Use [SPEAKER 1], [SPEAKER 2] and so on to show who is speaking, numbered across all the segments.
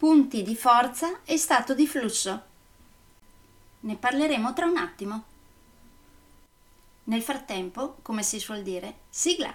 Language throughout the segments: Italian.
[SPEAKER 1] punti di forza e stato di flusso. Ne parleremo tra un attimo. Nel frattempo, come si suol dire, sigla.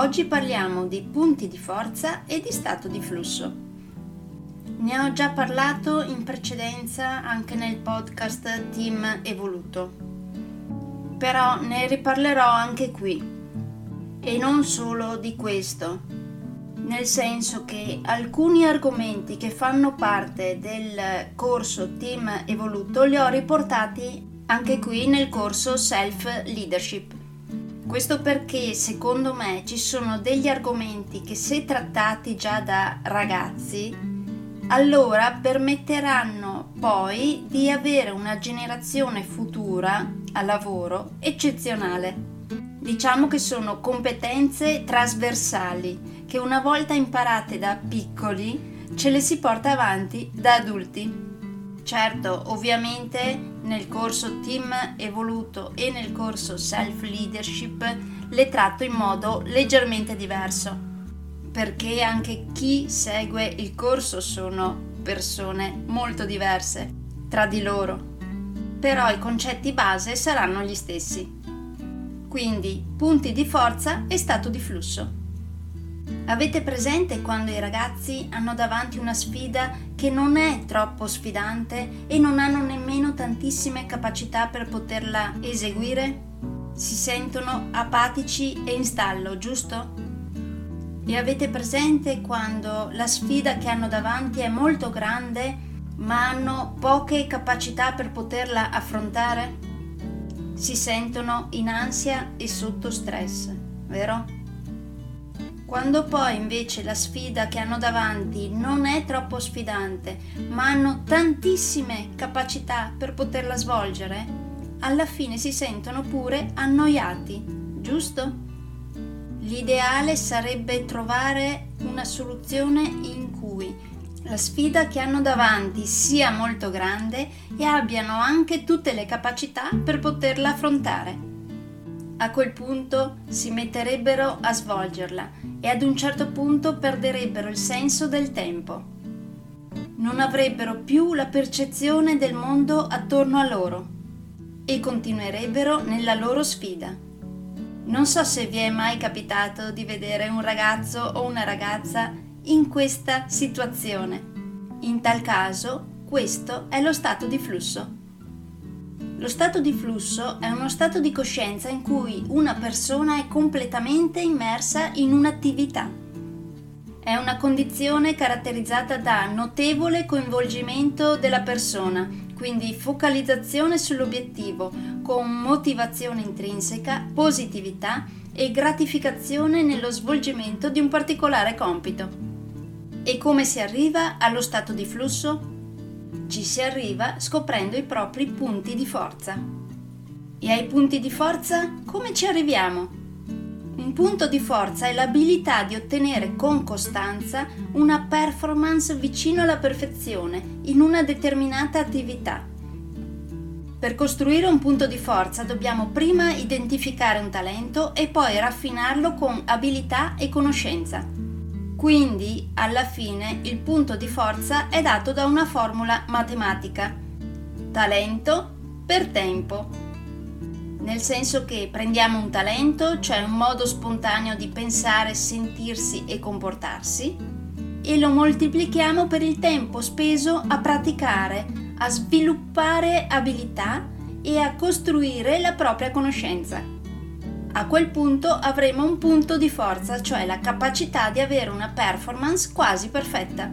[SPEAKER 1] Oggi parliamo di punti di forza e di stato di flusso. Ne ho già parlato in precedenza anche nel podcast Team Evoluto, però ne riparlerò anche qui e non solo di questo, nel senso che alcuni argomenti che fanno parte del corso Team Evoluto li ho riportati anche qui nel corso Self Leadership. Questo perché secondo me ci sono degli argomenti che se trattati già da ragazzi, allora permetteranno poi di avere una generazione futura a lavoro eccezionale. Diciamo che sono competenze trasversali che una volta imparate da piccoli ce le si porta avanti da adulti. Certo, ovviamente nel corso Team Evoluto e nel corso Self Leadership le tratto in modo leggermente diverso, perché anche chi segue il corso sono persone molto diverse tra di loro, però i concetti base saranno gli stessi. Quindi punti di forza e stato di flusso. Avete presente quando i ragazzi hanno davanti una sfida che non è troppo sfidante e non hanno nemmeno tantissime capacità per poterla eseguire? Si sentono apatici e in stallo, giusto? E avete presente quando la sfida che hanno davanti è molto grande ma hanno poche capacità per poterla affrontare? Si sentono in ansia e sotto stress, vero? Quando poi invece la sfida che hanno davanti non è troppo sfidante, ma hanno tantissime capacità per poterla svolgere, alla fine si sentono pure annoiati, giusto? L'ideale sarebbe trovare una soluzione in cui la sfida che hanno davanti sia molto grande e abbiano anche tutte le capacità per poterla affrontare a quel punto si metterebbero a svolgerla e ad un certo punto perderebbero il senso del tempo. Non avrebbero più la percezione del mondo attorno a loro e continuerebbero nella loro sfida. Non so se vi è mai capitato di vedere un ragazzo o una ragazza in questa situazione. In tal caso, questo è lo stato di flusso. Lo stato di flusso è uno stato di coscienza in cui una persona è completamente immersa in un'attività. È una condizione caratterizzata da notevole coinvolgimento della persona, quindi focalizzazione sull'obiettivo, con motivazione intrinseca, positività e gratificazione nello svolgimento di un particolare compito. E come si arriva allo stato di flusso? Ci si arriva scoprendo i propri punti di forza. E ai punti di forza come ci arriviamo? Un punto di forza è l'abilità di ottenere con costanza una performance vicino alla perfezione in una determinata attività. Per costruire un punto di forza dobbiamo prima identificare un talento e poi raffinarlo con abilità e conoscenza. Quindi, alla fine, il punto di forza è dato da una formula matematica. Talento per tempo nel senso che prendiamo un talento, cioè un modo spontaneo di pensare, sentirsi e comportarsi, e lo moltiplichiamo per il tempo speso a praticare, a sviluppare abilità e a costruire la propria conoscenza. A quel punto avremo un punto di forza, cioè la capacità di avere una performance quasi perfetta.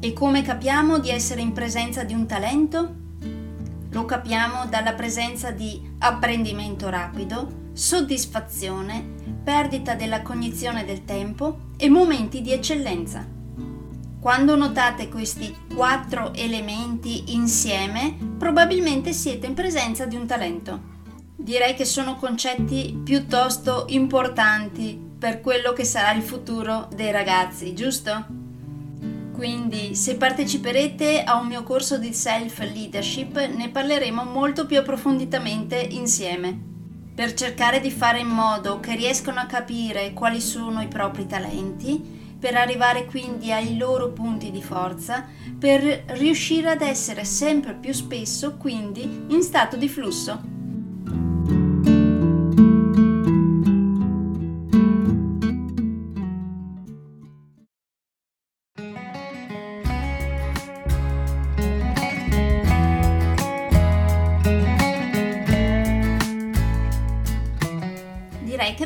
[SPEAKER 1] E come capiamo di essere in presenza di un talento? Lo capiamo dalla presenza di apprendimento rapido, soddisfazione, perdita della cognizione del tempo e momenti di eccellenza. Quando notate questi quattro elementi insieme, probabilmente siete in presenza di un talento. Direi che sono concetti piuttosto importanti per quello che sarà il futuro dei ragazzi, giusto? Quindi se parteciperete a un mio corso di self leadership ne parleremo molto più approfonditamente insieme, per cercare di fare in modo che riescano a capire quali sono i propri talenti, per arrivare quindi ai loro punti di forza, per riuscire ad essere sempre più spesso quindi in stato di flusso.